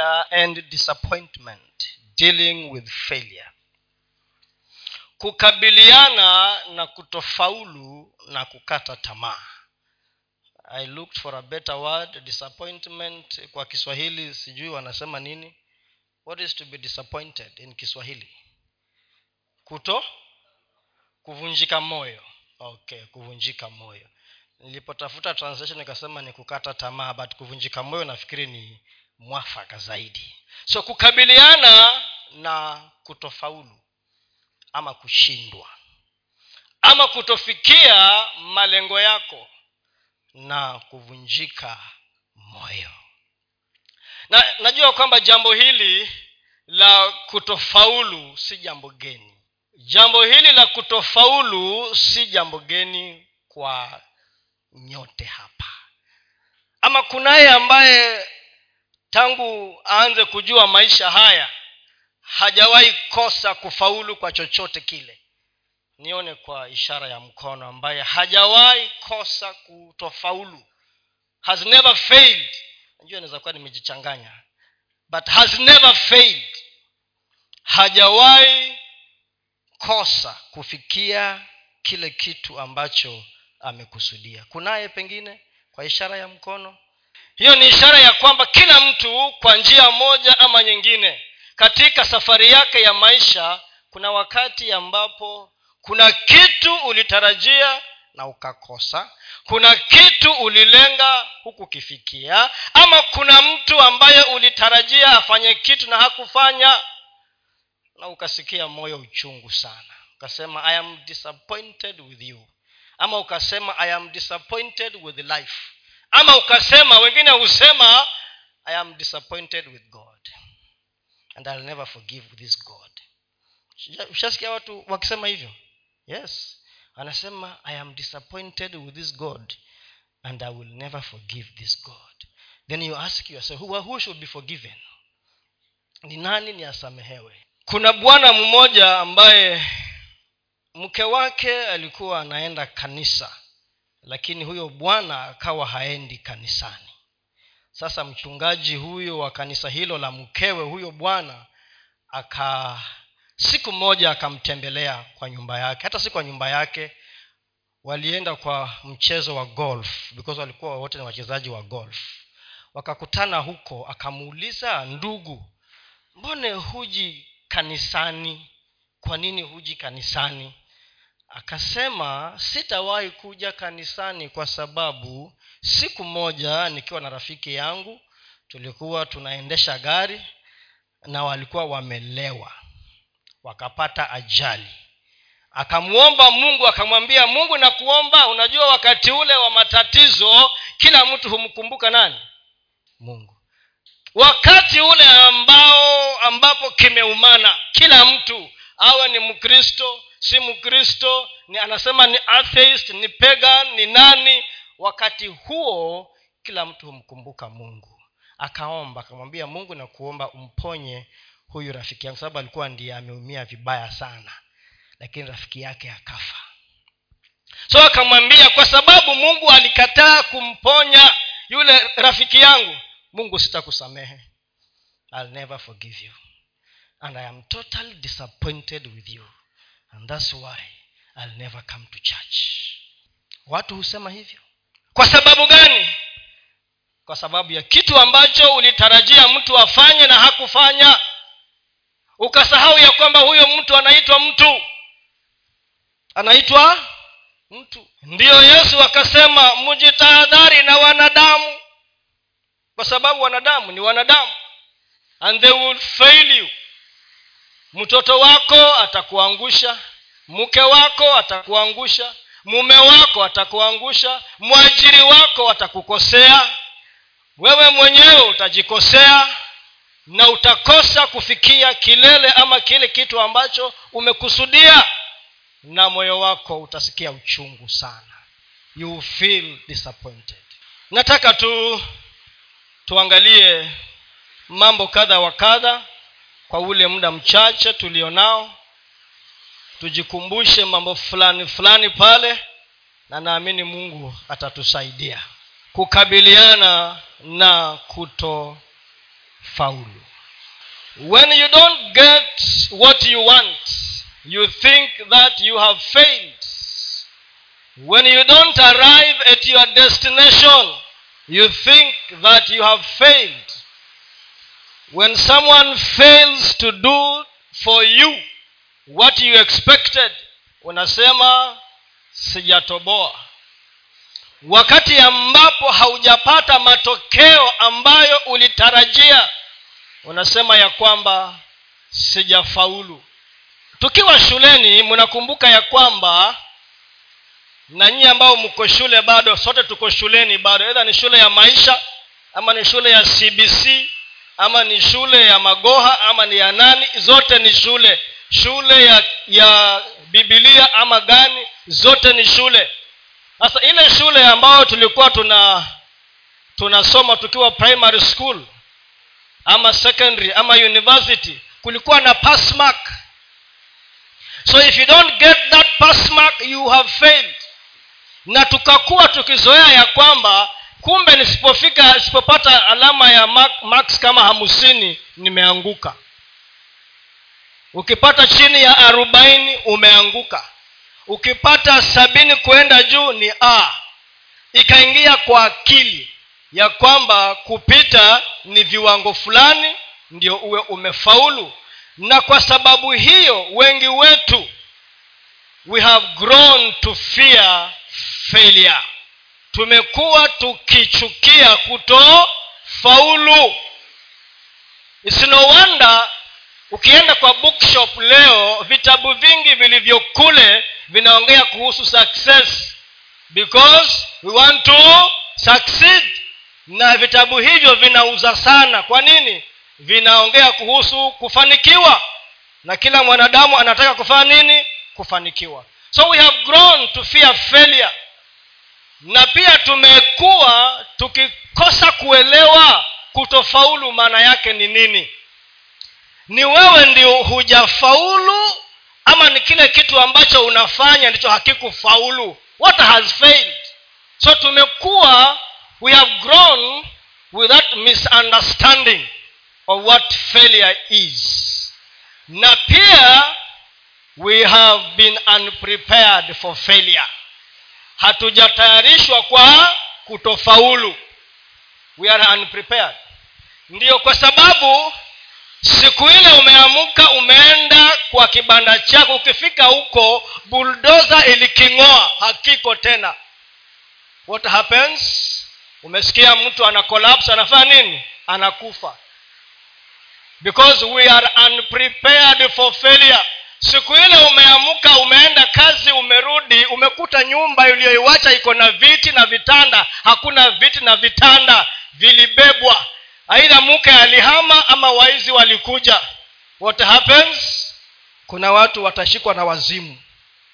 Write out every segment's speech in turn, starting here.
failure and disappointment dealing with failure. Kukabiliana na kutofaulu na kukata tamaa. I looked for a better word disappointment. Kwa kiswahili sijui wanasema nini. What is to be disappointed in kiswahili? Kuto? Kuvunjika moyo. Okay kuvunjika moyo. Nilipotafuta translation nikasema ni kukata tamaa but kuvunjika moyo nafikiri ni mwafaka zaidi. So kukabiliana na kutofaulu ama kushindwa ama kutofikia malengo yako na kuvunjika moyo. Na najua kwamba jambo hili la kutofaulu si jambo geni. Jambo hili la kutofaulu si jambo geni kwa nyote hapa. Ama kunaye ambaye tangu aanze kujua maisha haya hajawahi kosa kufaulu kwa chochote kile. Nione kwa ishara ya mkono ambaye hajawahi kosa kutofaulu. Has never failed. Najua inaweza kuwa nimejichanganya. But has never failed. Hajawahi kosa kufikia kile kitu ambacho amekusudia. Kunaye pengine kwa ishara ya mkono hiyo ni ishara ya kwamba kila mtu kwa njia moja ama nyingine katika safari yake ya maisha kuna wakati ambapo kuna kitu ulitarajia na ukakosa kuna kitu ulilenga hukukifikia ama kuna mtu ambaye ulitarajia afanye kitu na hakufanya na ukasikia moyo uchungu sana. Ukasema i am disappointed with you. Ama ukasema i am disappointed with life ama ukasema wengine husema i am disappointed with god and i'll never forgive this god. Ushasikia watu wakisema hivyo? Yes. Anasema i am disappointed with this god and i will never forgive this god. Then you ask yourself who, who should be forgiven? Ni nani ni asamehewe? Kuna bwana mmoja ambaye mke wake alikuwa anaenda kanisa lakini huyo bwana akawa haendi kanisani. Sasa mchungaji huyo wa kanisa hilo la mkewe huyo bwana aka siku moja akamtembelea kwa nyumba yake. Hata si kwa nyumba yake walienda kwa mchezo wa golf because walikuwa wote ni wachezaji wa golf. Wakakutana huko akamuuliza ndugu mbone huji kanisani? Kwa nini huji kanisani akasema sitawahi kuja kanisani kwa sababu siku moja nikiwa na rafiki yangu tulikuwa tunaendesha gari na walikuwa wamelewa wakapata ajali. Akamwomba mungu akamwambia mungu nakuomba. Unajua wakati ule wa matatizo kila mtu humkumbuka nani? Mungu. Wakati ule ambao ambapo kimeumana kila mtu awe ni mkristo si mkristo ni anasema ni atheist ni pagan ni nani? Wakati huo kila mtu humkumbuka mungu. Akaomba akamwambia mungu na kuomba umponye huyu rafiki yangu. Sababu alikuwa ndiye ameumia vibaya sana lakini rafiki yake akafa. So akamwambia kwa sababu mungu alikataa kumponya yule rafiki yangu mungu sitakusamehe. I'll never forgive you. And i am totally disappointed with you and thats why I'll never come to church. Watu husema hivyo. Kwa sababu gani? Kwa sababu ya kitu ambacho ulitarajia mtu afanye na hakufanya. Ukasahau ya kwamba huyo mtu anaitwa mtu. Anaitwa mtu. Ndiyo yesu akasema mjitahadhari na wanadamu. Kwa sababu wanadamu ni wanadamu. And they will fail you mtoto wako atakuangusha mke wako atakuangusha mume wako atakuangusha mwajiri wako atakukosea. Wewe mwenyewe utajikosea na utakosa kufikia kilele ama kile kitu ambacho umekusudia na moyo wako utasikia uchungu sana. You feel disappointed. Nataka tu tuangalie mambo kadha wa kadha kwa ule muda mchache tulionao tujikumbushe mambo fulani fulani pale na naamini mungu atatusaidia kukabiliana na kuto faulu when you don't get what you want you think that you have failed. When you don't arrive at your destination you think that you have failed when someone fails to do for you what you expected unasema sijatoboa. Wakati ambapo haujapata matokeo ambayo ulitarajia unasema ya kwamba sijafaulu. Tukiwa shuleni mnakumbuka ya kwamba na nyie ambao mko shule bado sote tuko shuleni bado edha ni shule ya maisha ama ni shule ya cbc ama ni shule ya magoha ama ni ya nani zote ni shule. Shule ya ya bibilia ama gani zote ni shule. Sasa ile shule ambayo tulikuwa tuna tunasoma tukiwa primary school ama secondary ama university kulikuwa na pass so if you don't get that pass mark you have failed. Na tukakuwa tukizoea ya kwamba kumbe nisipofika nisipopata alama ya max kama hamsini nimeanguka. Ukipata chini ya arobaini umeanguka. Ukipata sabini kwenda juu ni a. Ikaingia kwa akili ya kwamba kupita ni viwango fulani ndio uwe umefaulu. Na kwa sababu hiyo wengi wetu we have grown to fear failure tumekuwa tukichukia kutofaulu. Isino ukienda kwa bookshop leo vitabu vingi vilivyo kule vinaongea kuhusu success. Because we want to succeed. Na vitabu hivyo vinauza sana. Kwa nini? Vinaongea kuhusu kufanikiwa. Na kila mwanadamu anataka kufanya nini? Kufanikiwa. So we have grown to fear failure na pia tumekuwa tukikosa kuelewa kutofaulu maana yake ni nini. Ni wewe ndio hujafaulu ama ni kile kitu ambacho unafanya ndicho hakikufaulu. What has failed? So tumekuwa we have grown with that misunderstanding of what failure is. Na pia we have been unprepared for failure hatujatayarishwa kwa kutofaulu. We are unprepared. Ndiyo kwa sababu siku ile umeamka umeenda kwa kibanda chako. Ukifika huko buldoza iliking'oa hakiko tena. What happens? Umesikia mtu ana collapse anafanya nini? Anakufa. Because we are unprepared for failure siku ile umeamka umeenda kazi umerudi umekuta nyumba iliyoiwacha iko na viti na vitanda. Hakuna viti na vitanda vilibebwa. Aidha mke alihama ama waizi walikuja. What happens? Kuna watu watashikwa na wazimu.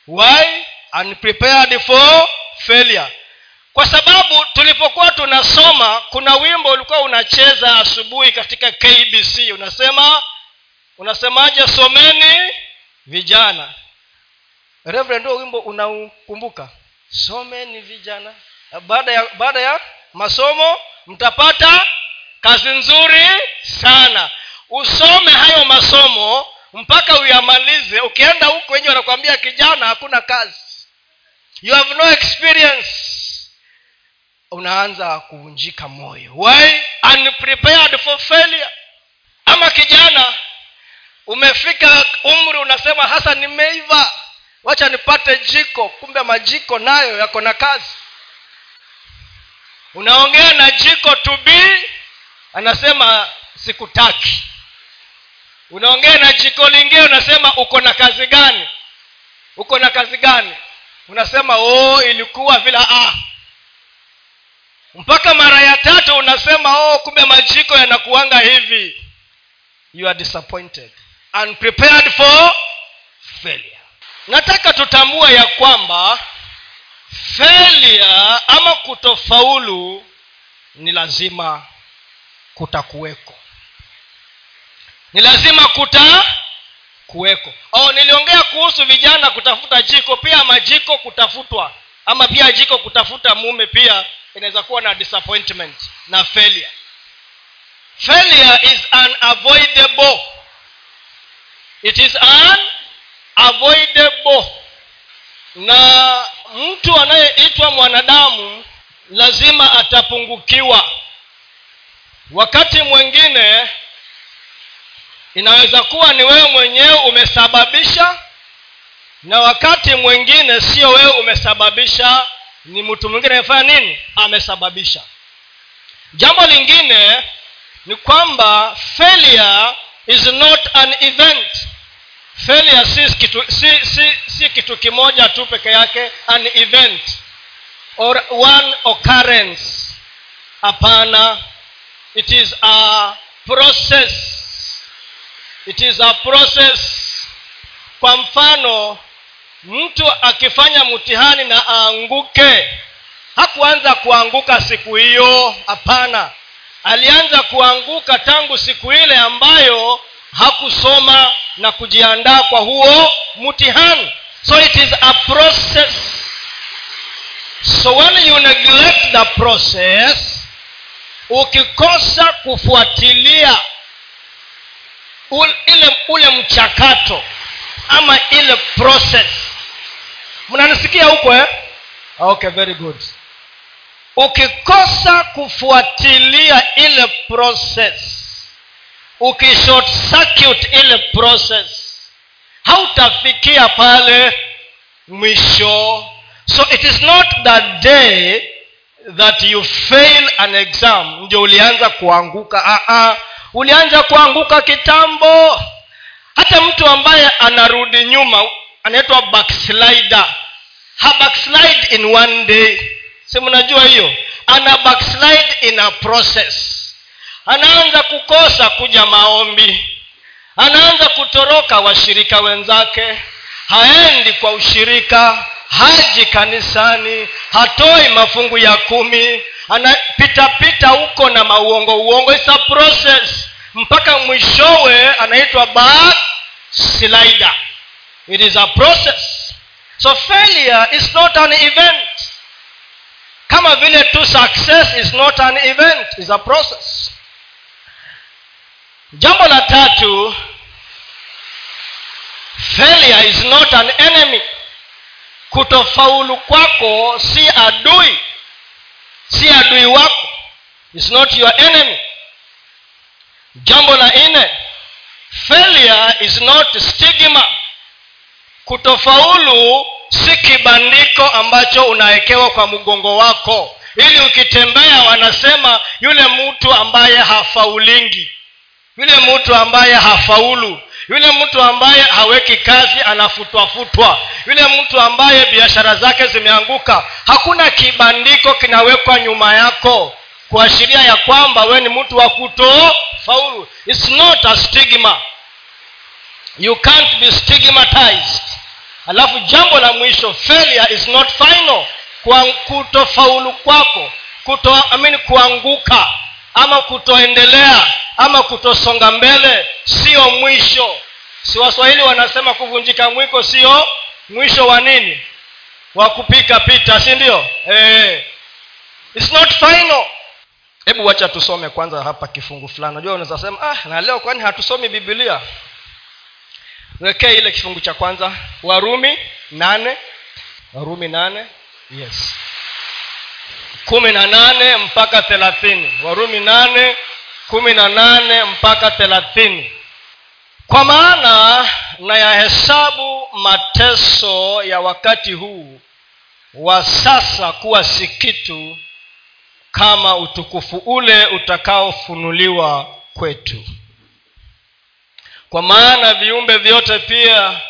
Why? Unprepared for failure. Kwa sababu tulipokuwa tunasoma kuna wimbo ulikuwa unacheza asubuhi katika kbc unasema unasemaje? Someni vijana. Reverend huo wimbo unaukumbuka someni vijana. Baada ya baada ya masomo mtapata kazi nzuri sana. Usome hayo masomo mpaka uyamalize. Ukienda huko wenye wanakwambia kijana hakuna kazi. You have no experience. Unaanza kuvunjika moyo. Why? Unprepared for failure. Ama kijana umefika umri unasema hasa nimeiva. Wacha nipate jiko kumbe majiko nayo yako na kazi. Unaongea na jiko tubii anasema sikutaki. Unaongea na jiko lingine unasema uko na kazi gani? Uko na kazi gani? Unasema oh ilikuwa vile ah. Mpaka mara ya tatu unasema oh kumbe majiko yanakuanga hivi. You are disappointed unprepared for failure. Nataka tutambua ya kwamba failure ama kutofaulu ni lazima kutakuweko. Ni lazima kuta kuweko oh, niliongea kuhusu vijana kutafuta jiko pia majiko kutafutwa ama pia jiko kutafuta mume pia inaweza kuwa na disappointment na failure. Failure is unavoidable it is unavoidable na mtu anayeitwa mwanadamu lazima atapungukiwa. Wakati mwingine inaweza kuwa ni wewe mwenyewe umesababisha na wakati mwingine sio wewe umesababisha ni mtu mwingine amefanya nini? Amesababisha. Jambo lingine ni kwamba failure is not an event failure si kitu, si, si, si kitu kimoja tu peke yake an event or one occurrence. Hapana. It is a process. It is a process. Kwa mfano mtu akifanya mtihani na aanguke hakuanza kuanguka siku hiyo. Hapana. Alianza kuanguka tangu siku ile ambayo hakusoma na kujiandaa kwa huo mtihani. So it is a process. So when you neglect the process ukikosa kufuatilia ule ule mchakato ama ile process. Mnanisikia huko eh? okay very good. Ukikosa kufuatilia ile process ukishort circuit ile process. Hautafikia pale mwisho? So it is not the day that you fail an exam. Ndio ulianza kuanguka. Aa, ulianza kuanguka kitambo. Hata mtu ambaye anarudi nyuma anaitwa backslider. Ha backslide in one day. Si mnajua hiyo? Ana backslide in a process anaanza kukosa kuja maombi. Anaanza kutoroka washirika wenzake. Haendi kwa ushirika haji kanisani hatoi mafungu ya kumi. Anapitapita huko na mauongo uongo It's a process. Mpaka mwishowe anaitwa backslida it is a process. So failure is not an event. Kama vile tu success is not an event is a process jambo la tatu failure is not an enemy. Kutofaulu kwako si adui. Si adui wako is not your enemy. Jambo la nne failure is not stigma. Kutofaulu si kibandiko ambacho unawekewa kwa mgongo wako. Ili ukitembea wanasema yule mtu ambaye hafaulingi yule mtu ambaye hafaulu yule mtu ambaye haweki kazi anafutwafutwa yule mtu ambaye biashara zake zimeanguka hakuna kibandiko kinawekwa nyuma yako kuashiria ya kwamba we ni mtu wa kutofaulu. Its not a stigma. You can't be stigmatized. Alafu jambo la mwisho failure is not final. Kutofaulu kwako kuto I kuanguka ama kutoendelea ama kutosonga mbele sio mwisho. Si waswahili wanasema kuvunjika mwiko sio mwisho wa nini? Wa kupika pita si ndio? Eh. It's not final. Hebu wacha tusome kwanza hapa kifungu fulani. Unajua unaweza sema ah na leo kwani hatusomi bibilia wekee ile kifungu cha kwanza warumi nane. Warumi nane yes kumi na nane mpaka thelathini. Warumi nane kumi na nane mpaka thelathini. Kwa maana na yahesabu mateso ya wakati huu wa sasa kuwa si kitu kama utukufu ule utakaofunuliwa kwetu. Kwa maana viumbe vyote pia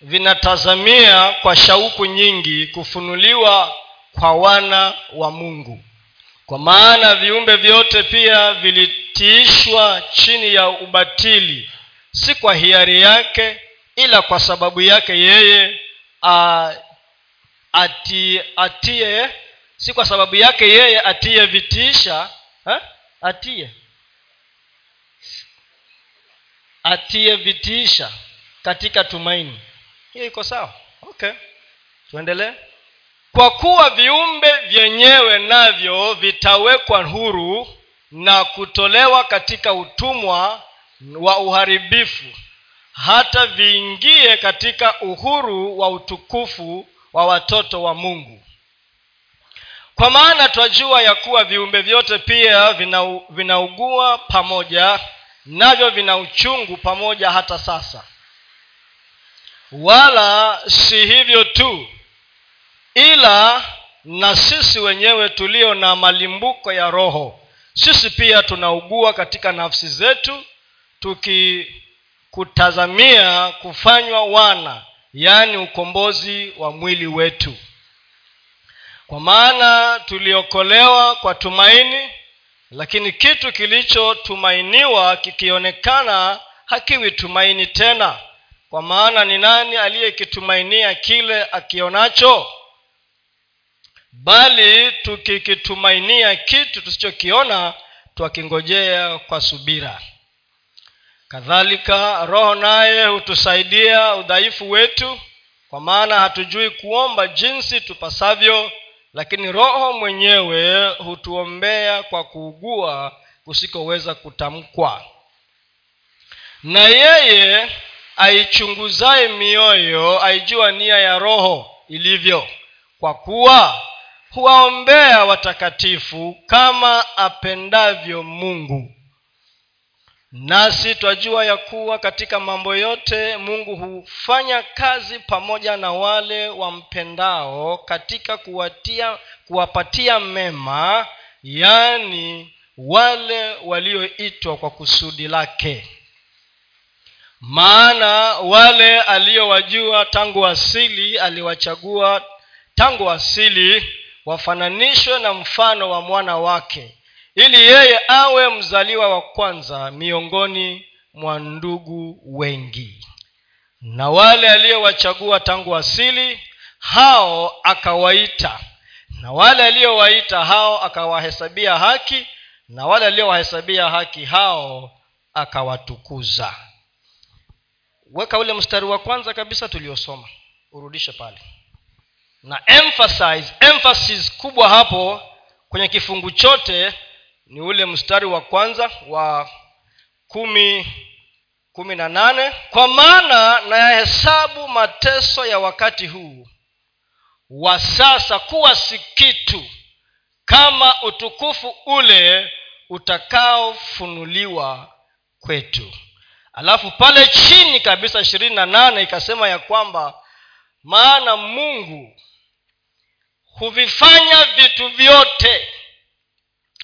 vinatazamia kwa shauku nyingi kufunuliwa kwa wana wa mungu. Kwa maana viumbe vyote pia vilitiishwa chini ya ubatili si kwa hiari yake ila kwa sababu yake yeye a, ati, atie si kwa sababu yake yeye atiye vitiisha ha? atie. Atiye vitiisha katika tumaini. Hiyo iko sawa? Okay. Tuendelee kwa kuwa viumbe vyenyewe navyo vitawekwa huru na kutolewa katika utumwa wa uharibifu hata viingie katika uhuru wa utukufu wa watoto wa mungu. Kwa maana twajua ya kuwa viumbe vyote pia vina, vinaugua pamoja navyo vina uchungu pamoja hata sasa. Wala si hivyo tu ila na sisi wenyewe tulio na malimbuko ya roho. Sisi pia tunaugua katika nafsi zetu tukikutazamia kufanywa wana yaani ukombozi wa mwili wetu. Kwa maana tuliokolewa kwa tumaini lakini kitu kilichotumainiwa kikionekana hakiwi tumaini tena. Kwa maana ni nani aliyekitumainia kile akionacho bali tukikitumainia kitu tusichokiona twakingojea kwa subira. Kadhalika roho naye hutusaidia udhaifu wetu kwa maana hatujui kuomba jinsi tupasavyo lakini roho mwenyewe hutuombea kwa kuugua kusikoweza kutamkwa. Na yeye aichunguzaye mioyo aijua nia ya roho ilivyo kwa kuwa huwaombea watakatifu kama apendavyo mungu. Nasi twajua ya kuwa katika mambo yote mungu hufanya kazi pamoja na wale wampendao katika kuwatia kuwapatia mema yaani wale walioitwa kwa kusudi lake. Maana wale aliyowajua tangu asili aliwachagua tangu asili wafananishwe na mfano wa mwana wake ili yeye awe mzaliwa wa kwanza miongoni mwa ndugu wengi. Na wale aliyowachagua tangu asili hao akawaita. Na wale aliyowaita hao akawahesabia haki. Na wale aliyowahesabia haki hao akawatukuza. Weka ule mstari wa kwanza kabisa tuliosoma. Urudishe pale na emphasize emphasis kubwa hapo kwenye kifungu chote ni ule mstari wa kwanza wa kumi kumi na nane. Kwa maana nayahesabu mateso ya wakati huu wa sasa kuwa si kitu kama utukufu ule utakaofunuliwa kwetu. Alafu pale chini kabisa ishirini na nane ikasema ya kwamba maana mungu huvifanya vitu vyote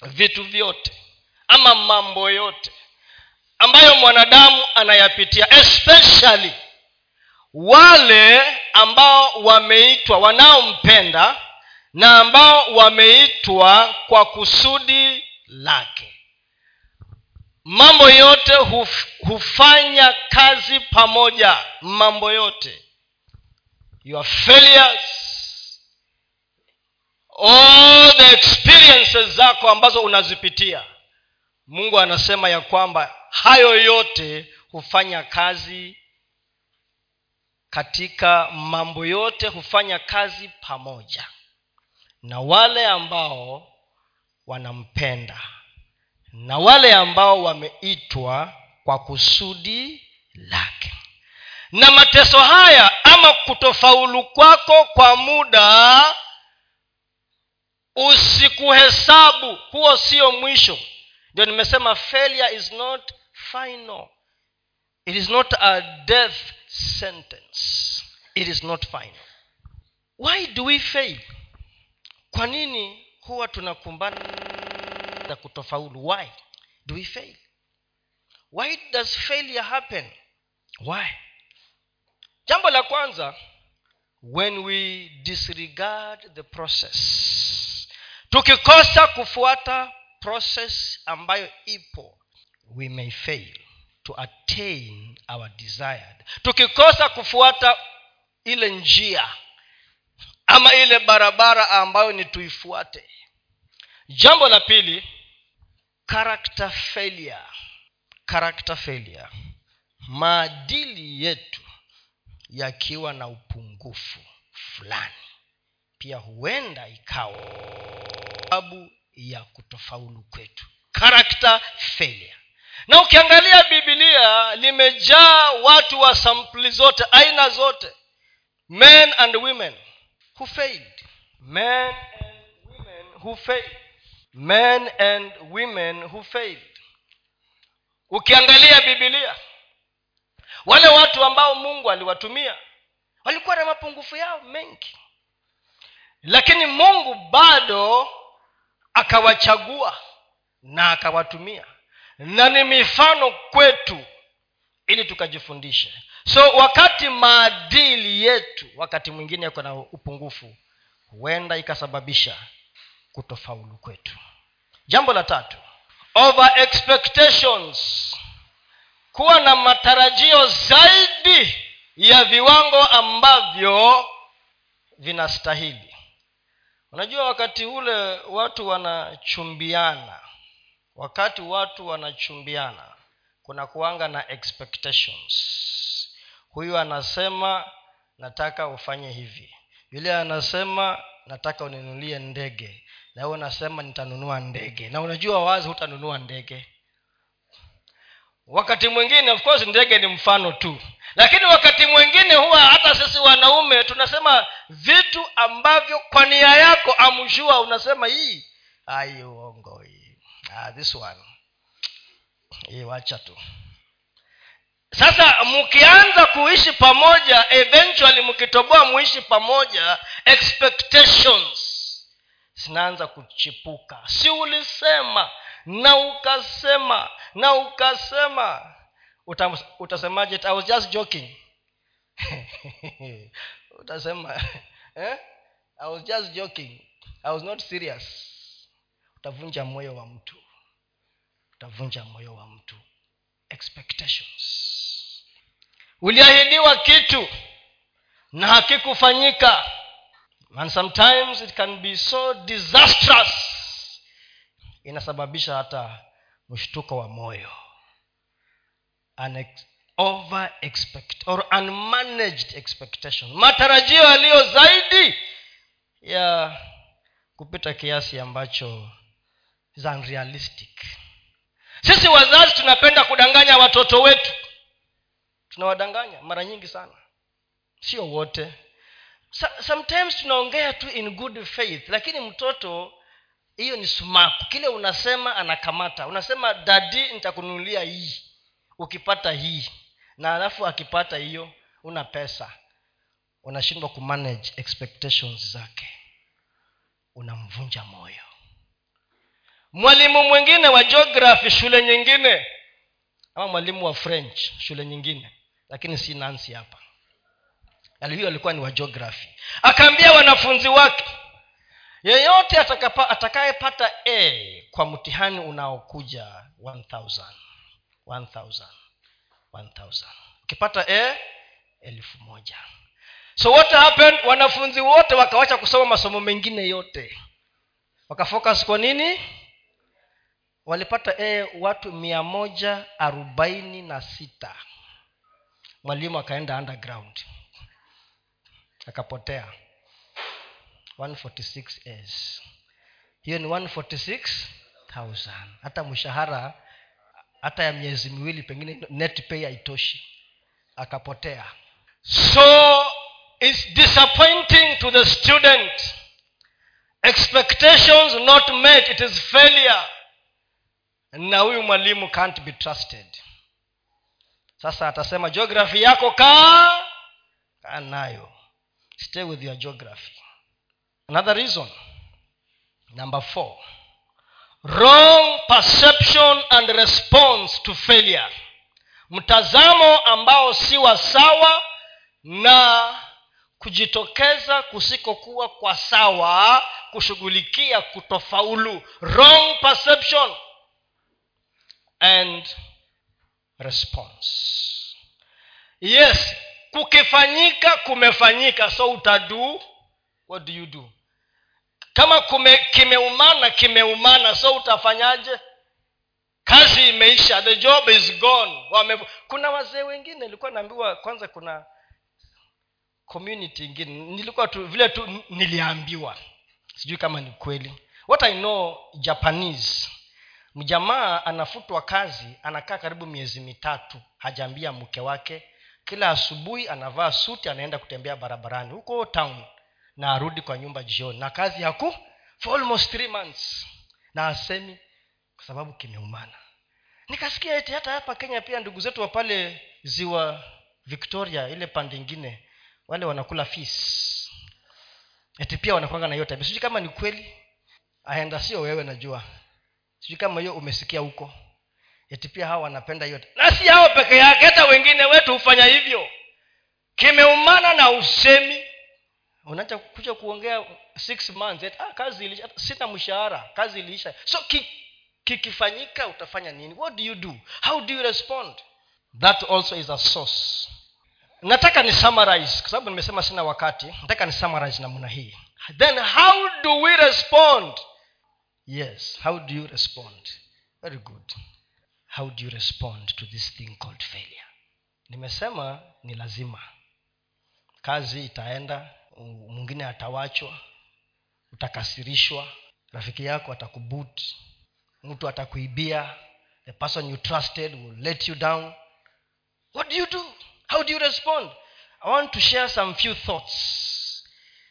vitu vyote ama mambo yote ambayo mwanadamu anayapitia especially wale ambao wameitwa wanaompenda na ambao wameitwa kwa kusudi lake. Mambo yote huf, hufanya kazi pamoja mambo yote. Your failures all the experiences zako ambazo unazipitia mungu anasema ya kwamba hayo yote hufanya kazi katika mambo yote hufanya kazi pamoja na wale ambao wanampenda na wale ambao wameitwa kwa kusudi lake. Na mateso haya ama kutofaulu kwako kwa muda usikuhesabu huo sio mwisho. Ndio nimesema failure is not final. It is not a death sentence. It is not final. Why do we fail? Kwa nini huwa tunakumbana na kutofaulu? Why do we fail? Why does failure happen? Why? Jambo la kwanza when we disregard the process tukikosa kufuata process ambayo ipo we may fail to attain our desired. Tukikosa kufuata ile njia ama ile barabara ambayo ni tuifuate. Jambo la pili character failure. Character failure. Maadili yetu yakiwa na upungufu fulani pia huenda ikawa sababu ya kutofaulu kwetu. Character failure. Na ukiangalia bibilia limejaa watu wa sampli zote aina zote. Men and women who failed. Men and women who failed. Men and women who failed. Ukiangalia bibilia wale watu ambao mungu aliwatumia walikuwa na mapungufu yao mengi lakini mungu bado akawachagua na akawatumia. Na ni mifano kwetu ili tukajifundishe. So wakati maadili yetu wakati mwingine yako na upungufu huenda ikasababisha kutofaulu kwetu. Jambo la tatu over expectations. Kuwa na matarajio zaidi ya viwango ambavyo vinastahili unajua wakati ule watu wanachumbiana wakati watu wanachumbiana kuna kuanga na expectations. Huyu anasema nataka ufanye hivi. Yule anasema nataka uninunulie ndege. Na huyu unasema nitanunua ndege. Na unajua wazi hutanunua ndege. Wakati mwingine of course ndege ni mfano tu lakini wakati mwingine huwa hata sisi wanaume tunasema vitu ambavyo kwa nia yako amshua unasema hii ai uongo ah, this one. Hii wacha tu. Sasa mkianza kuishi pamoja eventually mkitoboa muishi pamoja expectations zinaanza kuchipuka. Si ulisema na ukasema na ukasema utasemaje? I was just joking. Utasema eh? i was just joking. I was not serious. Utavunja moyo wa mtu. Utavunja moyo wa mtu. Expectations. Uliahidiwa kitu na hakikufanyika. And sometimes it can be so disastrous. Inasababisha hata mshtuko wa moyo Unex- over expect or unmanaged expectation. Matarajio yaliyo zaidi ya kupita kiasi ambacho is unrealistic. Sisi wazazi tunapenda kudanganya watoto wetu. Tunawadanganya mara nyingi sana. Sio wote. Sometimes tunaongea tu in good faith lakini mtoto hiyo ni sumaku kile unasema anakamata. Unasema dadi nitakununulia hii ukipata hii na alafu akipata hiyo una pesa. Unashindwa kumanage expectations zake. Unamvunja moyo. Mwalimu mwingine wa geography shule nyingine. Ama mwalimu wa french shule nyingine. Lakini si nansi hapa. Huyo alikuwa ni wa geography. Akaambia wanafunzi wake yeyote atakayepata a kwa mtihani unaokuja 1000 ukipata a elfu moja. So what happened? Wanafunzi wote wakawacha kusoma masomo mengine yote. Wakafocus kwa nini? Walipata e watu mia moja arobaini na sita. Mwalimu akaenda underground. Akapotea. 146 s hiyo ni 146000 hata mshahara hata ya miezi miwili pengine net pay haitoshi. Akapotea. So it's disappointing to the student. Expectations not met it is failure. Na huyu mwalimu can't be trusted. Sasa atasema geography yako kaa kaa nayo. Stay with your geography. Another reason. Number four wrong perception and response to failure. Mtazamo ambao si wa sawa na kujitokeza kusikokuwa kwa sawa kushughulikia kutofaulu. Wrong perception and response. Yes kukifanyika kumefanyika so utadu what do you do kama kume, kimeumana kimeumana so utafanyaje? Kazi imeisha the job is gone. Wame, kuna wazee wengine nilikuwa naambiwa kwanza kuna community ingine. Nilikuwa tu vile tu niliambiwa. Sijui kama ni kweli. What i know japanese mjamaa anafutwa kazi anakaa karibu miezi mitatu hajaambia mke wake. Kila asubuhi anavaa suti anaenda kutembea barabarani. Huko town na arudi kwa nyumba jioni. Na kazi yaku for almost three months. Na asemi kwa sababu kimeumana. Nikasikia eti hata hapa kenya pia ndugu zetu wa pale ziwa victoria ile pande ingine wale wanakula fis eti pia wanakwanga na hiyo tabia sijui kama ni kweli aenda sio wewe najua. Sijui kama hiyo umesikia huko. Eti pia hawa wanapenda hiyo na si hao peke yake hata wengine wetu hufanya hivyo. Kimeumana na usemi unacha kuja kuongea six months eti, ah, kazi ilisha sina mshahara kazi iliisha. So kikifanyika ki utafanya nini? What do you do? How do you respond? That also is a source. Nataka ni summarize kwa sababu nimesema sina wakati nataka ni summarize namna hii. Then how do we respond? Yes how do you respond? Very good. How do you respond to this thing called failure? Nimesema ni lazima. Kazi itaenda mwingine atawachwa utakasirishwa rafiki yako atakubut mtu atakuibia the person you trusted will let you down. What do you do? How do you respond? I want to share some few thoughts.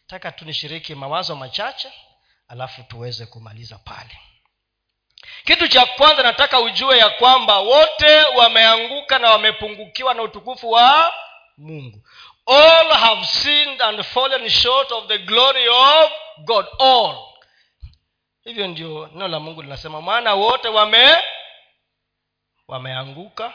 Taka tunishiriki mawazo machache alafu tuweze kumaliza pale. Kitu cha kwanza nataka ujue ya kwamba wote wameanguka na wamepungukiwa na utukufu wa mungu all have sinned and fallen short of the glory of god all. Hivyo ndio neno la mungu linasema maana wote wame wameanguka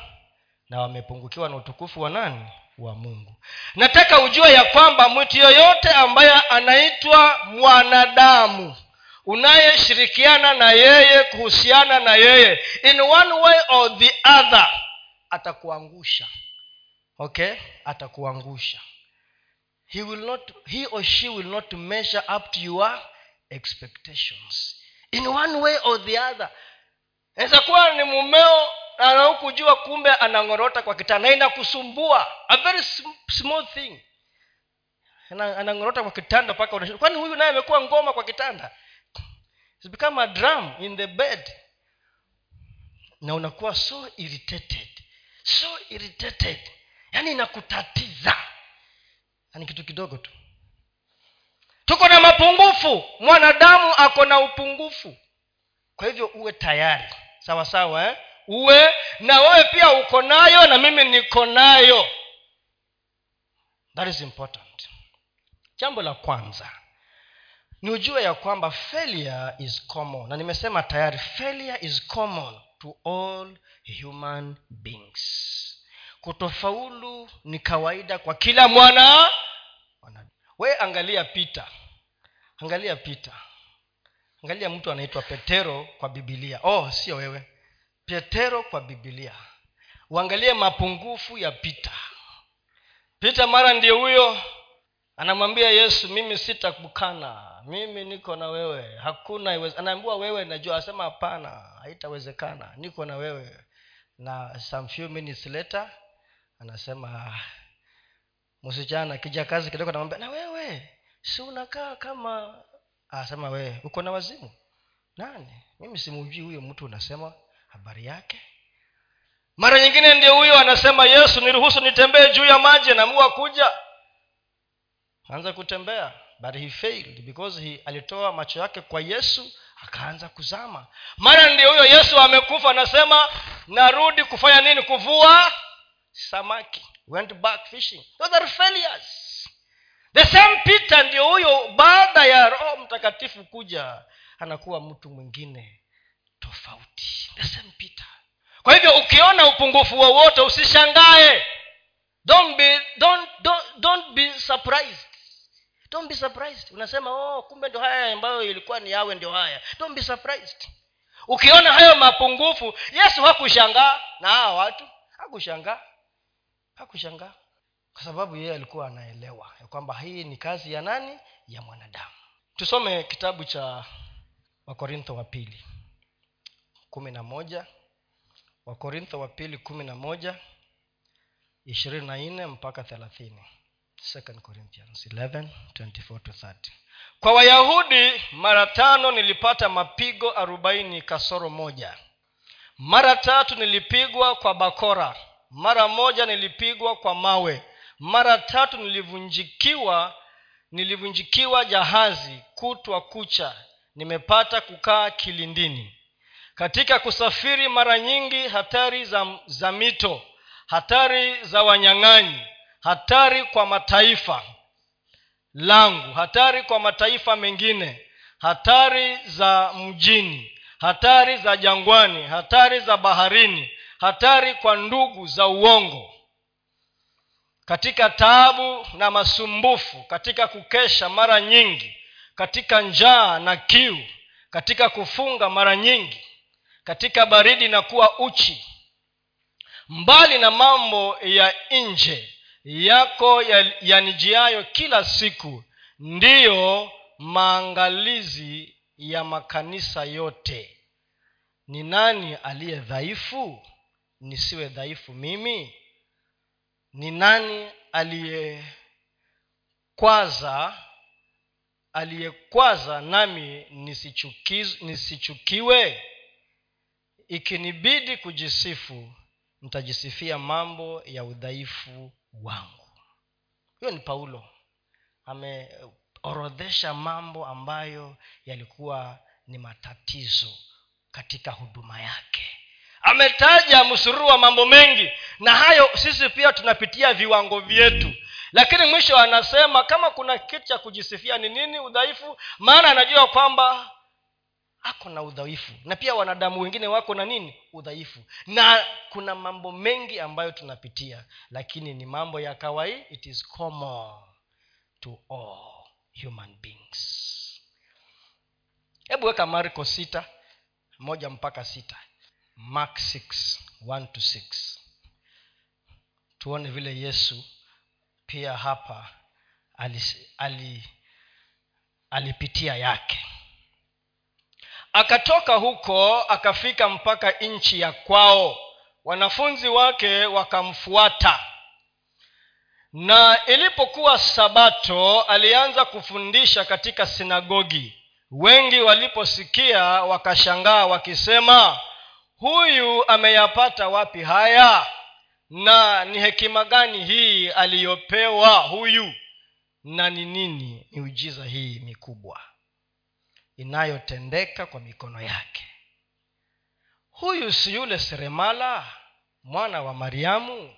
na wamepungukiwa na utukufu wa nani? Wa mungu. Nataka ujue ya kwamba mtu yoyote ambaye anaitwa mwanadamu unayeshirikiana na yeye kuhusiana na yeye in one way or the other atakuangusha okay? Atakuangusha. He will not he or she will not measure up to your expectations. In one way or the other. Naweza kuwa ni mumeo anaukujua kumbe anang'orota kwa kitanda na inakusumbua. A very small thing. Anang'orota kwa kitanda mpaka kwani huyu naye amekuwa ngoma kwa kitanda? It's become a drum in the bed. Na unakuwa so irritated. So irritated yaani inakutatiza. Ni kitu kidogo tu. Tuko na mapungufu. Mwanadamu ako na upungufu. Kwa hivyo uwe tayari. Sawa sawa eh? uwe na wewe pia uko nayo na mimi niko nayo. That is important. Jambo la kwanza. Ni ujue ya kwamba failure is common. Na nimesema tayari failure is common to all human beings kutofaulu ni kawaida kwa kila mwana we angalia pita angalia pita angalia mtu anaitwa petero kwa bibilia oh sio wewe. Petero kwa bibilia uangalie mapungufu ya pita pita mara ndio huyo anamwambia yesu mimi sitakukana mimi niko na wewe. Hakuna anaambiwa wewe najua. Asema hapana haitawezekana. Niko na wewe. Na some few minutes later anasema msichana kija kazi kidogo anamwambia na wewe si unakaa kama asema wewe uko na wazimu. Nani? Mimi simujui huyo mtu unasema habari yake. Mara nyingine ndio huyo anasema yesu niruhusu nitembee juu ya maji anaamua kuja. Anza kutembea but he failed because he alitoa macho yake kwa yesu akaanza kuzama. Mara ndio huyo yesu amekufa anasema narudi kufanya nini? Kuvua samaki went back fishing. Those are failures. The same peter ndio huyo baada ya roho mtakatifu kuja anakuwa mtu mwingine tofauti. The same peter. Kwa hivyo ukiona upungufu wowote usishangae. Don't be, don't, don't, don't be surprised. Don't be surprised. Unasema oh kumbe ndo haya ambayo ilikuwa ni yawe ndio haya. Don't be surprised. Ukiona hayo mapungufu yesu hakushangaa na hawa watu hakushangaa hakushangaa kwa sababu yeye alikuwa anaelewa ya kwamba hii ni kazi ya nani? Ya mwanadamu. Tusome kitabu cha wakorintho wa pili kumi na moja. Wakorintho wa pili kumi na moja ishirini na nne mpaka thelathini. Corinthians 11, 24 to 30 kwa wayahudi mara tano nilipata mapigo arobaini kasoro moja. Mara tatu nilipigwa kwa bakora mara moja nilipigwa kwa mawe. Mara tatu nilivunjikiwa nilivunjikiwa jahazi kutwa kucha. Nimepata kukaa kilindini. Katika kusafiri mara nyingi hatari za, za mito hatari za wanyang'anyi hatari kwa mataifa langu hatari kwa mataifa mengine hatari za mjini hatari za jangwani hatari za baharini hatari kwa ndugu za uongo katika taabu na masumbufu katika kukesha mara nyingi katika njaa na kiu katika kufunga mara nyingi katika baridi na kuwa uchi. Mbali na mambo ya nje yako yanijiayo ya kila siku ndiyo maangalizi ya makanisa yote. Ni nani aliye dhaifu nisiwe dhaifu mimi? Ni nani aliyekwaza aliyekwaza nami nisichukiwe? Ikinibidi kujisifu nitajisifia mambo ya udhaifu wangu. Huyo ni paulo. Ameorodhesha mambo ambayo yalikuwa ni matatizo katika huduma yake ametaja msururu wa mambo mengi. Na hayo sisi pia tunapitia viwango vyetu. Lakini mwisho anasema kama kuna kitu cha kujisifia ni nini udhaifu maana anajua kwamba ako na udhaifu. Na pia wanadamu wengine wako na nini? Udhaifu. Na kuna mambo mengi ambayo tunapitia lakini ni mambo ya kawaii it is common to all human beings. Hebu weka marko sita moja mpaka sita mark 6 1 to 6 tuone vile yesu pia hapa ali, alipitia yake. Akatoka huko akafika mpaka nchi ya kwao. Wanafunzi wake wakamfuata. Na ilipokuwa sabato alianza kufundisha katika sinagogi. Wengi waliposikia wakashangaa wakisema huyu ameyapata wapi haya? Na ni hekima gani hii aliyopewa huyu? Na ni nini miujiza hii mikubwa inayotendeka kwa mikono yake? Huyu si yule seremala mwana wa mariamu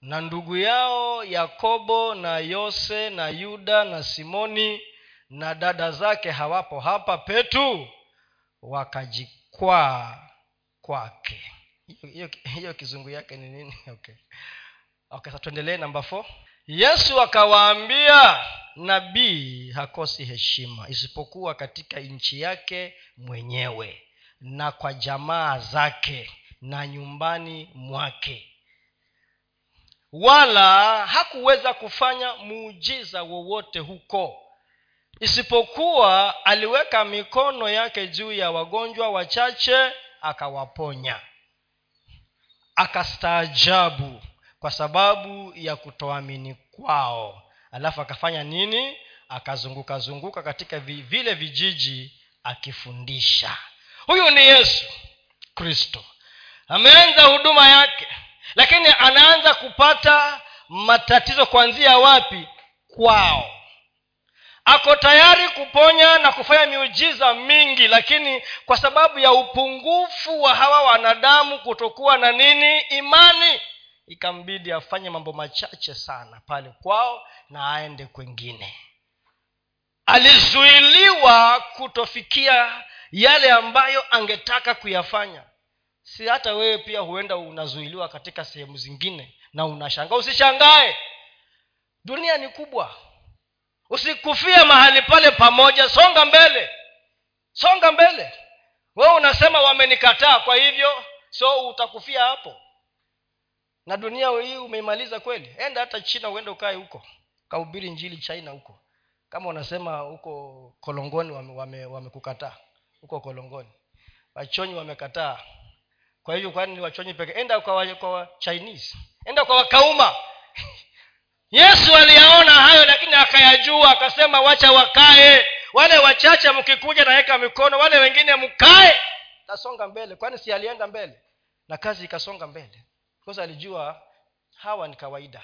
na ndugu yao yakobo na yose na yuda na simoni na dada zake hawapo hapa petu wakajikwaa kwake. Hiyo kizungu yake ni nini? Okay. Okay tuendelee namba four. Yesu akawaambia nabii hakosi heshima isipokuwa katika nchi yake mwenyewe na kwa jamaa zake na nyumbani mwake. Wala hakuweza kufanya muujiza wowote huko isipokuwa aliweka mikono yake juu ya wagonjwa wachache akawaponya. Akastaajabu kwa sababu ya kutoamini kwao. Alafu akafanya nini? Akazunguka zunguka katika vile vijiji akifundisha. Huyu ni yesu kristo. Ameanza huduma yake lakini anaanza kupata matatizo kuanzia wapi? Kwao ako tayari kuponya na kufanya miujiza mingi lakini kwa sababu ya upungufu wa hawa wanadamu kutokuwa na nini? Imani. Ikambidi afanye mambo machache sana pale kwao na aende kwengine. Alizuiliwa kutofikia yale ambayo angetaka kuyafanya. Si hata wewe pia huenda unazuiliwa katika sehemu zingine na unashangaa. Usishangae. Dunia ni kubwa usikufie mahali pale pamoja songa mbele. Songa mbele. Wewe unasema wamenikataa kwa hivyo so utakufia hapo. Na dunia hii umeimaliza kweli? Enda hata china uende ukae huko. Kahubiri njili china huko. Kama unasema huko kolongoni wamekukataa wame, wame huko kolongoni. Wachonyi wamekataa. Kwa hivyo kwani ni wachonyi peke? Enda kwa, kwa chinese. Enda kwa wakauma yesu aliyaona hayo lakini akayajua akasema wacha wakae. Wale wachache mkikuja naweka mikono wale wengine mkae. Tasonga mbele. Kwani si alienda mbele? Na kazi ikasonga mbele. Because alijua hawa ni kawaida.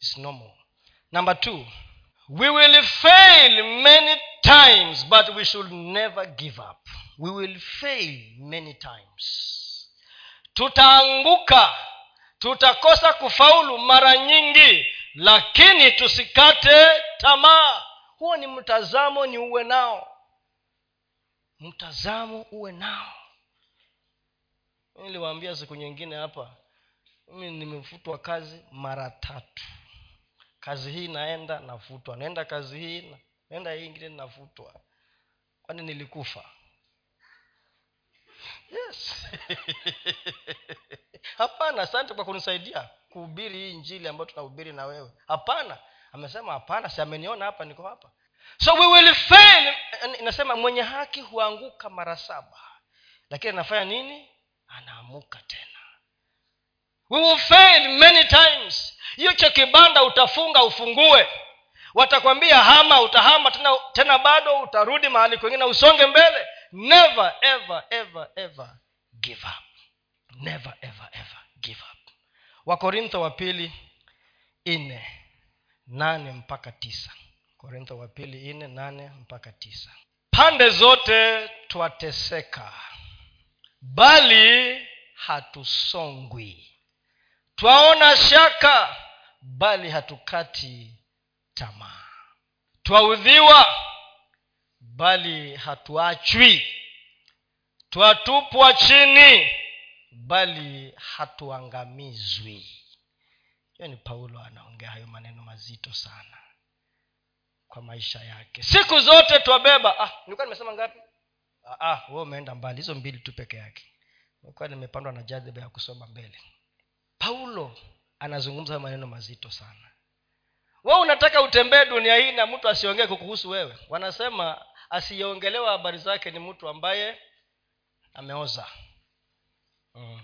It's normal. Number two we will fail many times but we should never give up. We will fail many times. Tutaanguka. Tutakosa kufaulu mara nyingi lakini tusikate tamaa. Huo ni mtazamo ni uwe nao. Mtazamo uwe nao. Niliwaambia siku nyingine hapa mimi nimefutwa kazi mara tatu. Kazi hii naenda nafutwa. Naenda kazi hii naenda hii ingine nafutwa. Kwani nilikufa? Yes. Hapana asante kwa kunisaidia kuhubiri hii njili ambayo tunahubiri na wewe. Hapana. Amesema hapana si ameniona hapa niko hapa. So we will fail. Inasema mwenye haki huanguka mara saba lakini anafanya nini? Anaamuka tena. We will fail many times. Hiyo kibanda utafunga ufungue. Watakwambia hama utahama tena tena bado utarudi mahali kwengine usonge mbele. Never ever ever ever give up. Never ever wakorintho wa pili nne nane mpaka tisa. Korintho wa pili nne nane mpaka tisa. Pande zote twateseka bali hatusongwi. Twaona shaka bali hatukati tamaa. Twaudhiwa bali hatuachwi. Twatupwa chini bali hatuangamizwi. Hiyo ni paulo anaongea hayo maneno mazito sana kwa maisha yake. Siku zote twabeba. Ah, nilikuwa nimesema ngapi? Ah, ah, we umeenda mbali. Hizo mbili tu peke yake. Nilikuwa nimepandwa na jadhiba ya kusoma mbele. Paulo anazungumza maneno mazito sana. We unataka utembee dunia hii na mtu asiongee kukuhusu wewe? Wanasema asiyeongelewa habari zake ni mtu ambaye ameoza mm.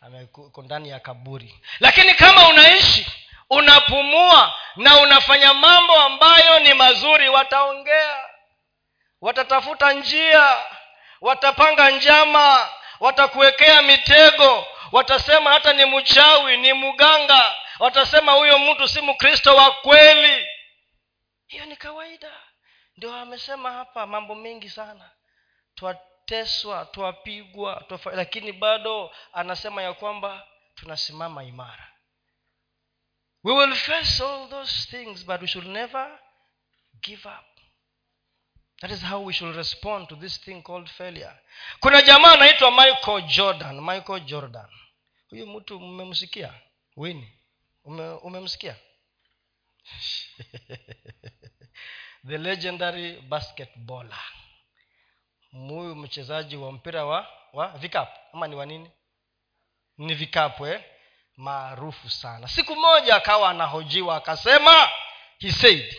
ameko ndani ya kaburi. Lakini kama unaishi unapumua na unafanya mambo ambayo ni mazuri wataongea watatafuta njia watapanga njama watakuwekea mitego watasema hata ni mchawi ni mganga watasema huyo mtu si mkristo wa kweli. Hiyo ni kawaida. Ndio amesema hapa mambo mengi sana twateswa twapigwa lakini bado anasema ya kwamba tunasimama imara. We will face all those things but we should never give up. That is how we should respond to this thing called failure. Kuna jamaa anaitwa michael jordan michael jordan. Huyu mtu mmemsikia? Wini? Umemsikia? The legendary basketballer huyu mchezaji wa mpira wa wa vikapu. Ama ni wa nini? Ni vikapu eh? maarufu sana. Siku moja akawa anahojiwa akasema he said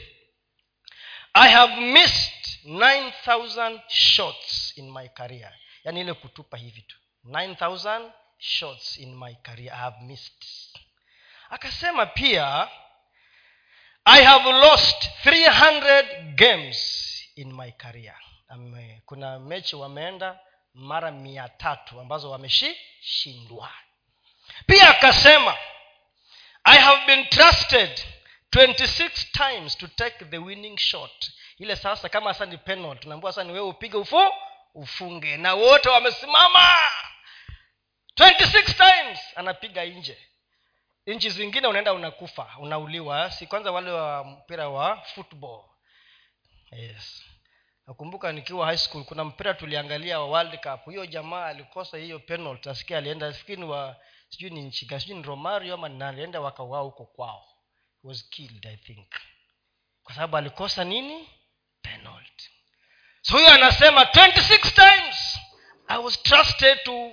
i have missed 9000 shots in my career. Yaani ile kutupa hivi tu. 9000 shots in my career. I have missed. Akasema pia i have lost 300 games in my career Ame, kuna mechi wameenda mara mia tatu ambazo wameshishindwa. Pia akasema i have been trusted 26 times to take the winning shot. Ile sasa kama sasa ni penalty tunaambua sasa ni wewe upige ufu ufunge. Na wote wamesimama. 26 times anapiga nje. Nchi zingine unaenda unakufa unauliwa. Si kwanza wale wa mpira wa football. Yes nakumbuka nikiwa high school kuna mpira tuliangalia wa world cup. Huyo jamaa alikosa hiyo penalty. Asikia alienda fikini wa sijui ni nchi sijui ni romario ama nani alienda wakauaa huko kwao. Was killed i think. Kwa sababu alikosa nini? Penalty. So huyo anasema 26 times i was trusted to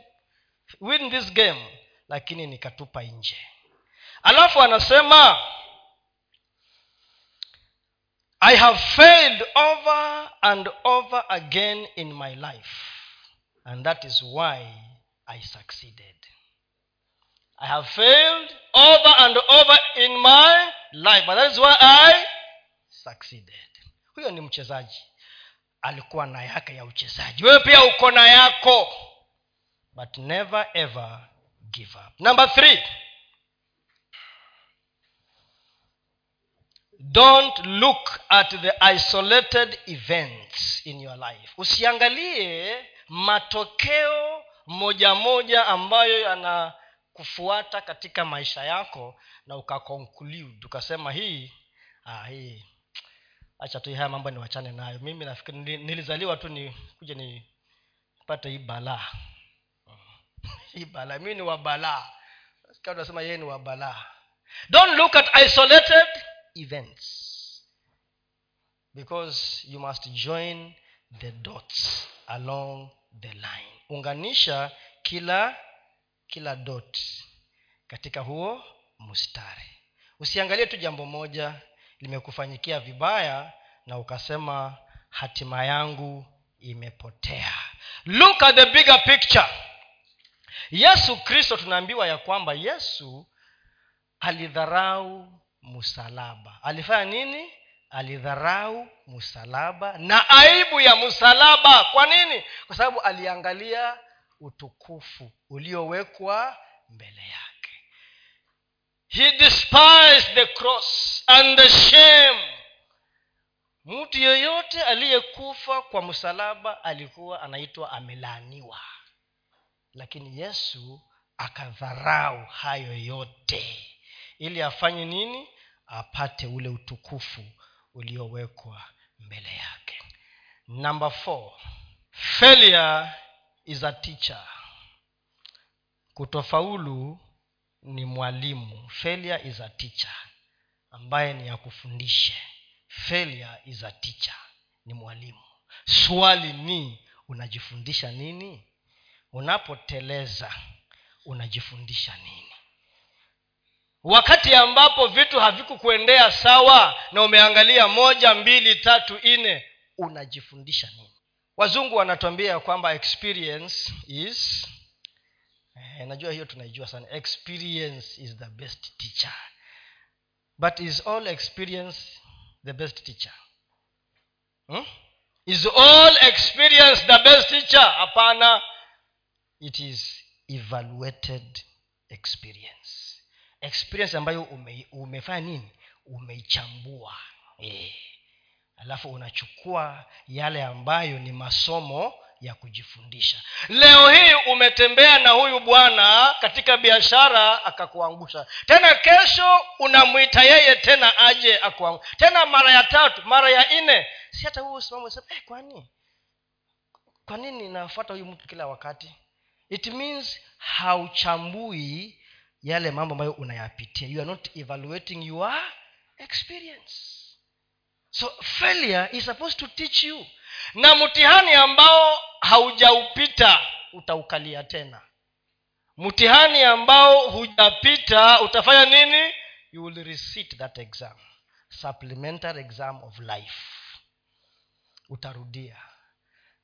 win this game lakini nikatupa nje. Alafu anasema i have failed over and over again in my life. And that is why i succeeded. I have failed over and over in my life. But that is why i succeeded. Huyo ni mchezaji. Alikuwa na yake ya uchezaji. Wewe pia uko na yako. But never ever give up. Number three don't look at the isolated events in your life. Usiangalie matokeo moja moja ambayo yanakufuata katika maisha yako na ukaconclude ukasema hii ah, hii. Acha tu haya mambo niwachane nayo. Mimi nafikiri nilizaliwa tu ni kuja nipate hii balaa. Hii balaa. Mii ni wa balaa. Unasema yeye ni wa balaa. Don't look at isolated events. Because you must join the dots along the line. Unganisha kila kila dot katika huo mstari. Usiangalie tu jambo moja limekufanyikia vibaya na ukasema hatima yangu imepotea. Look at the bigger picture. Yesu kristo tunaambiwa ya kwamba yesu alidharau msalaba alifanya nini? Alidharau msalaba na aibu ya msalaba kwa nini? Kwa sababu aliangalia utukufu uliowekwa mbele yake. He despised the cross and the shame. Mtu yeyote aliyekufa kwa msalaba alikuwa anaitwa amelaaniwa lakini yesu akadharau hayo yote ili afanye nini? Apate ule utukufu uliowekwa mbele yake. Number four failure is a teacher. Kutofaulu ni mwalimu. Failure is a teacher. Ambaye ni akufundishe kufundishe. Failure is a teacher. Ni mwalimu. Swali ni unajifundisha nini? Unapoteleza unajifundisha nini wakati ambapo vitu havikukuendea sawa na umeangalia moja mbili tatu nne unajifundisha nini? Wazungu wanatuambia kwamba experience is eh, najua hiyo tunaijua sana. Experience is the best teacher. But is all experience the best teacher? Hmm? is all experience the best teacher? Hapana. It is evaluated experience experience ambayo ume, umefanya nini? Umeichambua. E. alafu unachukua yale ambayo ni masomo ya kujifundisha. Leo hii umetembea na huyu bwana katika biashara akakuangusha. Tena kesho unamwita yeye tena aje akuangusha tena mara ya tatu mara ya nne. Si hata huu usimamo eh, kwani kwa nini nafuata huyu mtu kila wakati? It means hauchambui yale mambo ambayo unayapitia. You are not evaluating your experience. So failure is supposed to teach you. Na mtihani ambao haujaupita utaukalia tena. Mtihani ambao hujapita utafanya nini? You will receipt that exam. Supplementary exam of life. Utarudia.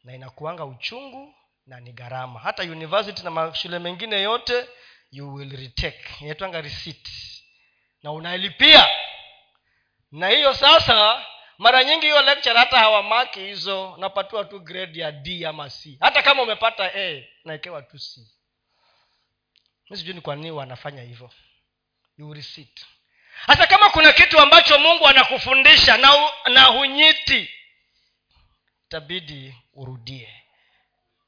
Na inakuanga uchungu na ni gharama. Hata university na mashule mengine yote you will retake. Inaitwanga receipt. Na unailipia. Na hiyo sasa mara nyingi hiyo lecture hata hawamaki hizo unapatiwa tu grade ya d ama c. Hata kama umepata a naekewa tu c. Mi ni kwa nini wanafanya hivyo. Hata kama kuna kitu ambacho mungu anakufundisha na, na hunyiti itabidi urudie.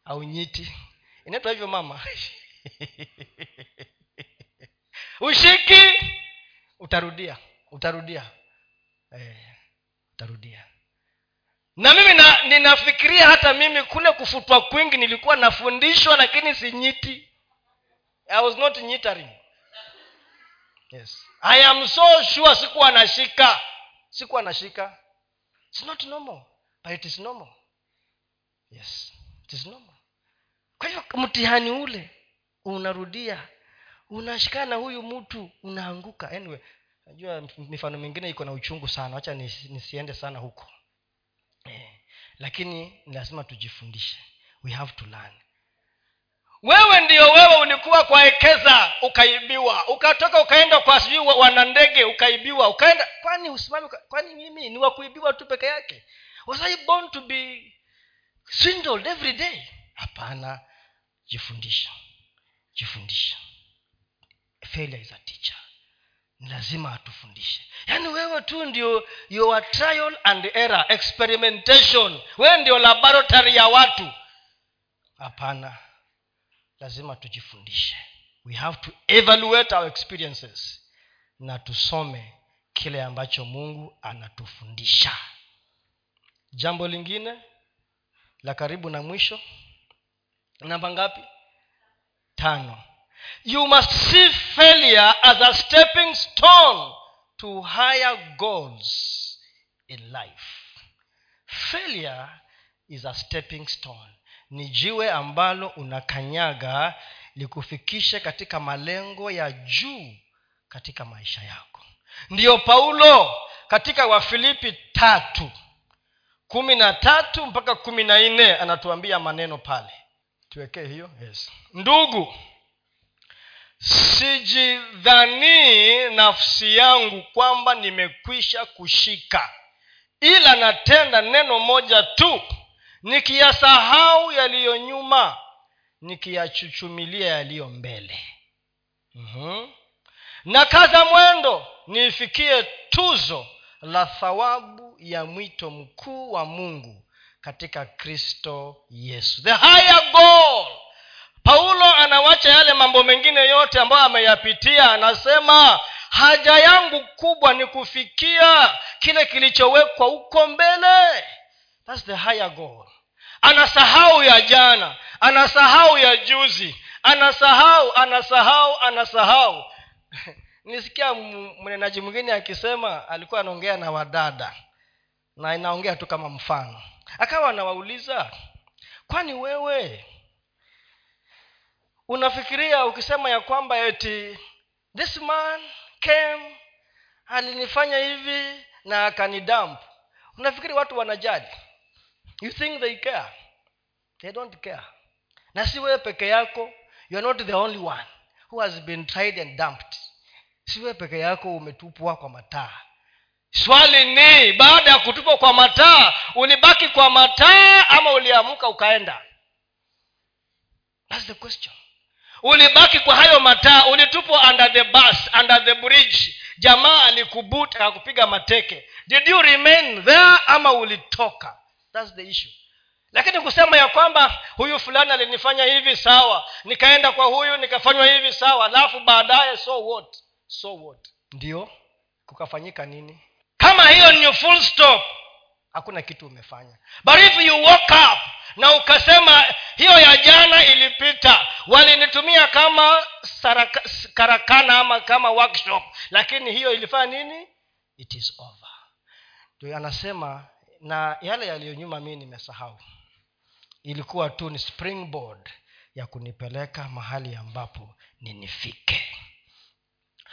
Aunyiti inaitwa hivyo mama ushiki! Utarudia utarudia. Eh, utarudia. Na mimi na, ninafikiria hata mimi kule kufutwa kwingi nilikuwa nafundishwa lakini si nyiti. I was not nyitering. Yes. I am so sure sikuwa nashika. Sikuwa nashika. Its not normal but it is normal. Yes it is normal. Kwa hiyo mtihani ule unarudia. Unashikana huyu mtu unaanguka. Anyway najua mifano mingine iko na uchungu sana. Wacha nisiende sana huko. Eh, lakini lazima tujifundishe. We have to learn. Wewe ndio wewe ulikuwa kwa ekeza ukaibiwa. Ukatoka ukaenda kwa sijui wana ndege ukaibiwa. Ukaenda kwani usimami kwani mimi ni wakuibiwa tu peke yake? Was i born to be every day? Hapana. Jifundisha jifundisha. Failure is a teacher. Ni lazima atufundishe. Yaani wewe tu ndio your trial and error experimentation. Wewe ndio laboratory ya watu. Hapana. Lazima tujifundishe. We have to evaluate our experiences. Na tusome kile ambacho mungu anatufundisha. Jambo lingine la karibu na mwisho. Namba ngapi tano. You must see failure as a stepping stone to higher goals in life. Failure is a stepping stone. Ni jiwe ambalo unakanyaga likufikishe katika malengo ya juu katika maisha yako. Ndiyo paulo katika wafilipi tatu kumi na tatu mpaka kumi na nne anatuambia maneno pale tuwekee hiyo yes ndugu sijidhanii nafsi yangu kwamba nimekwisha kushika. Ila natenda neno moja tu nikiyasahau yaliyo nyuma nikiyachuchumilia yaliyo mbele. Mm-hmm. na kaza mwendo niifikie tuzo la thawabu ya mwito mkuu wa mungu katika kristo yesu. The higher goal. Paulo anawacha yale mambo mengine yote ambayo ameyapitia anasema haja yangu kubwa ni kufikia kile kilichowekwa huko mbele. That's the higher goal. Anasahau ya jana anasahau ya juzi anasahau anasahau anasahau. Nisikia mnenaji mwingine akisema alikuwa anaongea na wadada na inaongea tu kama mfano akawa anawauliza kwani wewe unafikiria ukisema ya kwamba eti this man came alinifanya hivi na akanidamp unafikiri watu wanajali? You think they care? They don't care. Na si wewe peke yako you are not the only one who has been tried and dumped. Si wewe peke yako umetupwa kwa mataa swali ni baada ya kutupwa kwa mataa ulibaki kwa mataa ama uliamka ukaenda? That's the question. Ulibaki kwa hayo mataa ulitupwa under the bus under the bridge. Jamaa alikubuta akakupiga mateke. Did you remain there ama ulitoka? Thats the issue. Lakini kusema ya kwamba huyu fulani alinifanya hivi sawa. Nikaenda kwa huyu nikafanywa hivi sawa. Alafu baadaye so what? So what? Ndio kukafanyika nini kama hiyo ni full stop hakuna kitu umefanya. But if you walk up na ukasema hiyo ya jana ilipita walinitumia kama saraka, karakana ama kama workshop lakini hiyo ilifanya nini? It is over. Ndio anasema na yale yaliyonyuma mii nimesahau. Ilikuwa tu ni springboard ya kunipeleka mahali ambapo ninifike.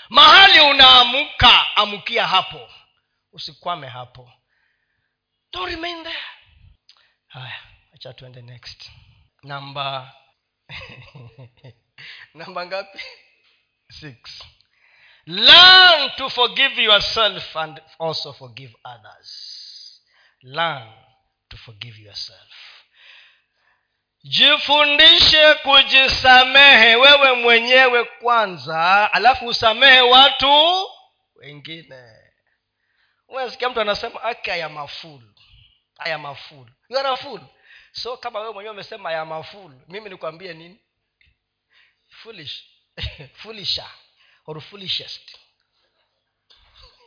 Mahali unaamuka amukia hapo usikwame hapo. Don't remain there. Haya acha tuende next. Namba namba ngapi? Six. Learn to forgive yourself and also forgive others. Learn to forgive yourself. Jifundishe kujisamehe wewe mwenyewe kwanza alafu usamehe watu wengine unasikia mtu anasema ake aya mafulu so kama wewe mwenyewe umesema aya mafulu mimi nikwambie nini? Foolish. Foolisher or foolishest.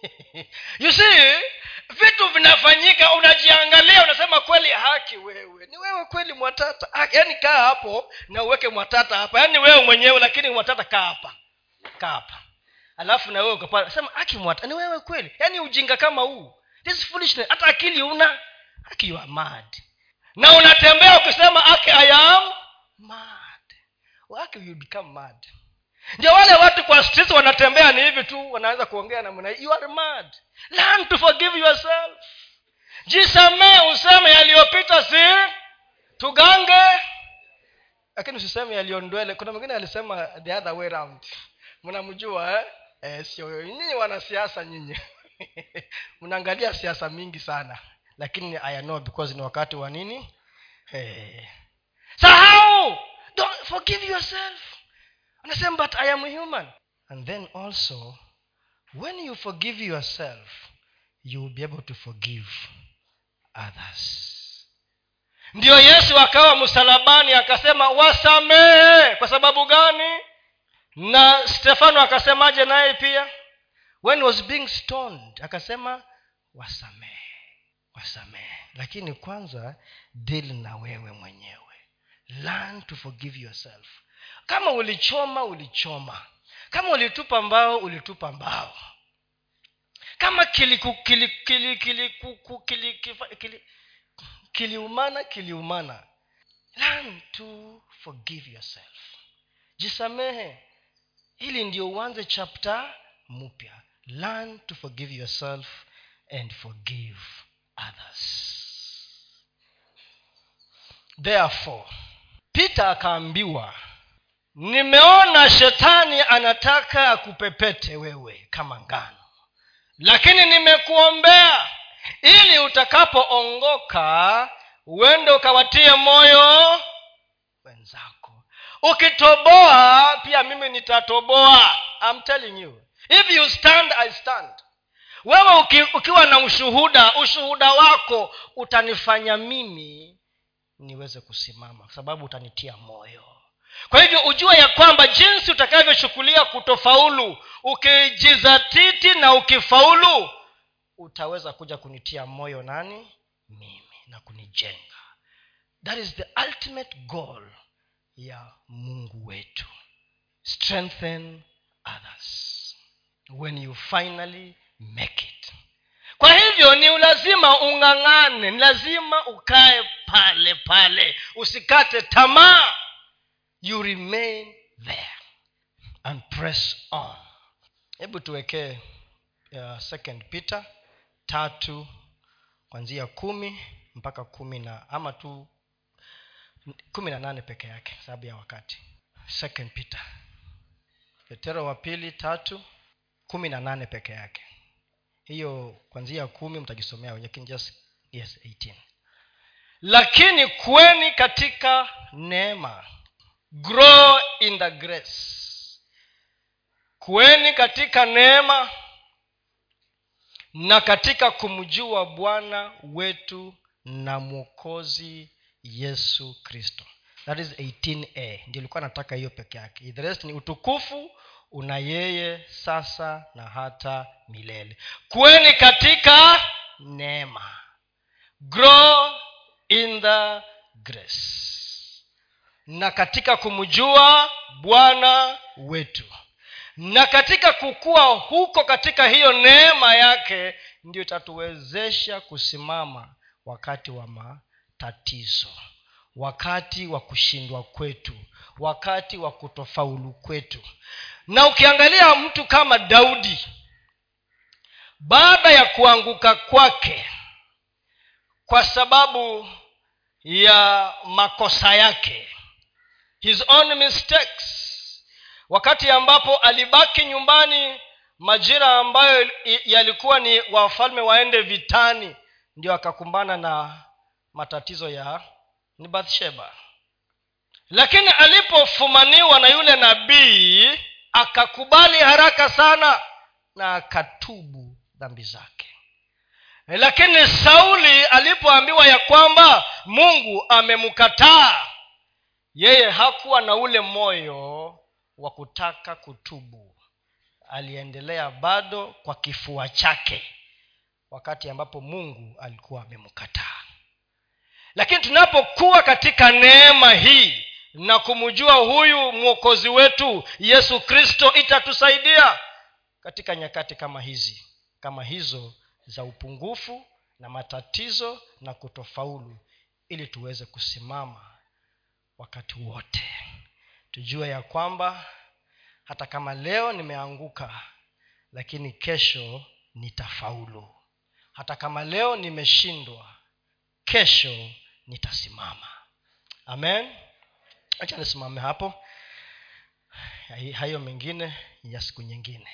You see vitu vinafanyika unajiangalia unasema kweli haki wewe. Ni wewe kweli mwatata. Yaani kaa hapo na uweke mwatata hapa. Yaani wewe mwenyewe lakini mwatata kaa hapa. Kaa hapa alafu na wewe ukapata sema akimwata ni wewe kweli? Yaani ujinga kama huu. This foolishness. Hata akili una aki you are mad. Na unatembea ukisema haki i am mad. Haki you become mad. Ndio wale watu kwa streets wanatembea ni hivi tu wanaanza kuongea namna you are mad. Learn to forgive yourself. Jisamee useme yaliyopita si tugange. Lakini usiseme yaliyondwele kuna mwingine alisema the other way round. Mnamjua eh? Eh, sio nyinyi wanasiasa nyinyi. Mnaangalia siasa mingi sana. Lakini i know because ni wakati wa nini? Hey. sahau! Don't forgive yourself. Anasema but i am human. And then also when you forgive yourself you will be able to forgive others. Ndiyo yesu akawa msalabani akasema wasamehe. Kwa sababu gani na stefano akasemaje naye pia? When was being stoned? Akasema wasamehe wasamehe. Lakini kwanza dili na wewe mwenyewe. Learn to forgive yourself. Kama ulichoma ulichoma. Kama ulitupa mbao ulitupa mbao. Kama kiliumana kili, kili, kili, kili, kili, kili, kiliumana kiliumana. Learn to forgive yourself. Jisamehe ili ndio uanze chapta mpya. Learn to forgive yourself and forgive others. Therefore peter akaambiwa nimeona shetani anataka akupepete wewe kama ngano lakini nimekuombea ili utakapoongoka uende ukawatie moyo wenzako ukitoboa pia mimi nitatoboa. I'm telling you. If you stand i stand. Wewe uki, ukiwa na ushuhuda ushuhuda wako utanifanya mimi niweze kusimama kwa sababu utanitia moyo. Kwa hivyo ujue ya kwamba jinsi utakavyoshughulia kutofaulu ukijizatiti na ukifaulu utaweza kuja kunitia moyo nani? Mimi na kunijenga. That is the ultimate goal ya mungu wetu. Strengthen others when you finally make it. Kwa hivyo ni lazima ung'ang'ane ni lazima ukae pale pale usikate tamaa. You remain there and press on. Hebu tuwekee uh, second peter tatu kwanzia kumi mpaka kumi na ama tu kumi na nane peke yake sababu ya wakati. Second peter. Petero wa pili tatu kumi na nane peke yake. Hiyo kwanzia kumi mtajisomea lakini just yes 18 lakini kweni katika neema. Grow in the grace. Kweni katika neema na katika kumjua bwana wetu na mwokozi yesu kristo. That is 18a ndio ilikuwa nataka hiyo peke yake. The rest ni utukufu una yeye sasa na hata milele. Kweni katika neema. Grow in the grace. Na katika kumjua bwana wetu. Na katika kukua huko katika hiyo neema yake ndio itatuwezesha kusimama wakati wa matatizo wakati wa kushindwa kwetu wakati wa kutofaulu kwetu. Na ukiangalia mtu kama daudi baada ya kuanguka kwake kwa sababu ya makosa yake his own mistakes wakati ambapo alibaki nyumbani majira ambayo yalikuwa ni wafalme waende vitani ndio akakumbana na matatizo ya ni bathsheba. Lakini alipofumaniwa na yule nabii akakubali haraka sana na akatubu dhambi zake. Lakini sauli alipoambiwa ya kwamba mungu amemkataa yeye hakuwa na ule moyo wa kutaka kutubu. Aliendelea bado kwa kifua chake wakati ambapo mungu alikuwa amemkataa lakini tunapokuwa katika neema hii na kumjua huyu mwokozi wetu yesu kristo itatusaidia katika nyakati kama hizi kama hizo za upungufu na matatizo na kutofaulu ili tuweze kusimama wakati wote. Tujue ya kwamba hata kama leo nimeanguka lakini kesho nitafaulu. Hata kama leo nimeshindwa kesho nitasimama. Amen. Acha nisimame hapo. Hayo mengine ya siku nyingine